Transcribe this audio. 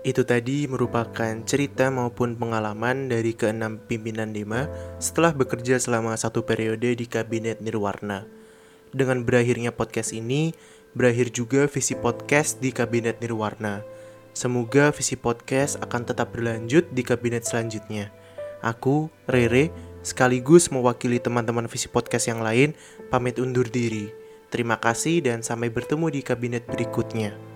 Itu tadi merupakan cerita maupun pengalaman dari keenam pimpinan Dema setelah bekerja selama satu periode di Kabinet Nirwarna. Dengan berakhirnya podcast ini, berakhir juga visi podcast di Kabinet Nirwarna. Semoga visi podcast akan tetap berlanjut di kabinet selanjutnya. Aku, Rere, sekaligus mewakili teman-teman visi podcast yang lain, pamit undur diri. Terima kasih dan sampai bertemu di kabinet berikutnya.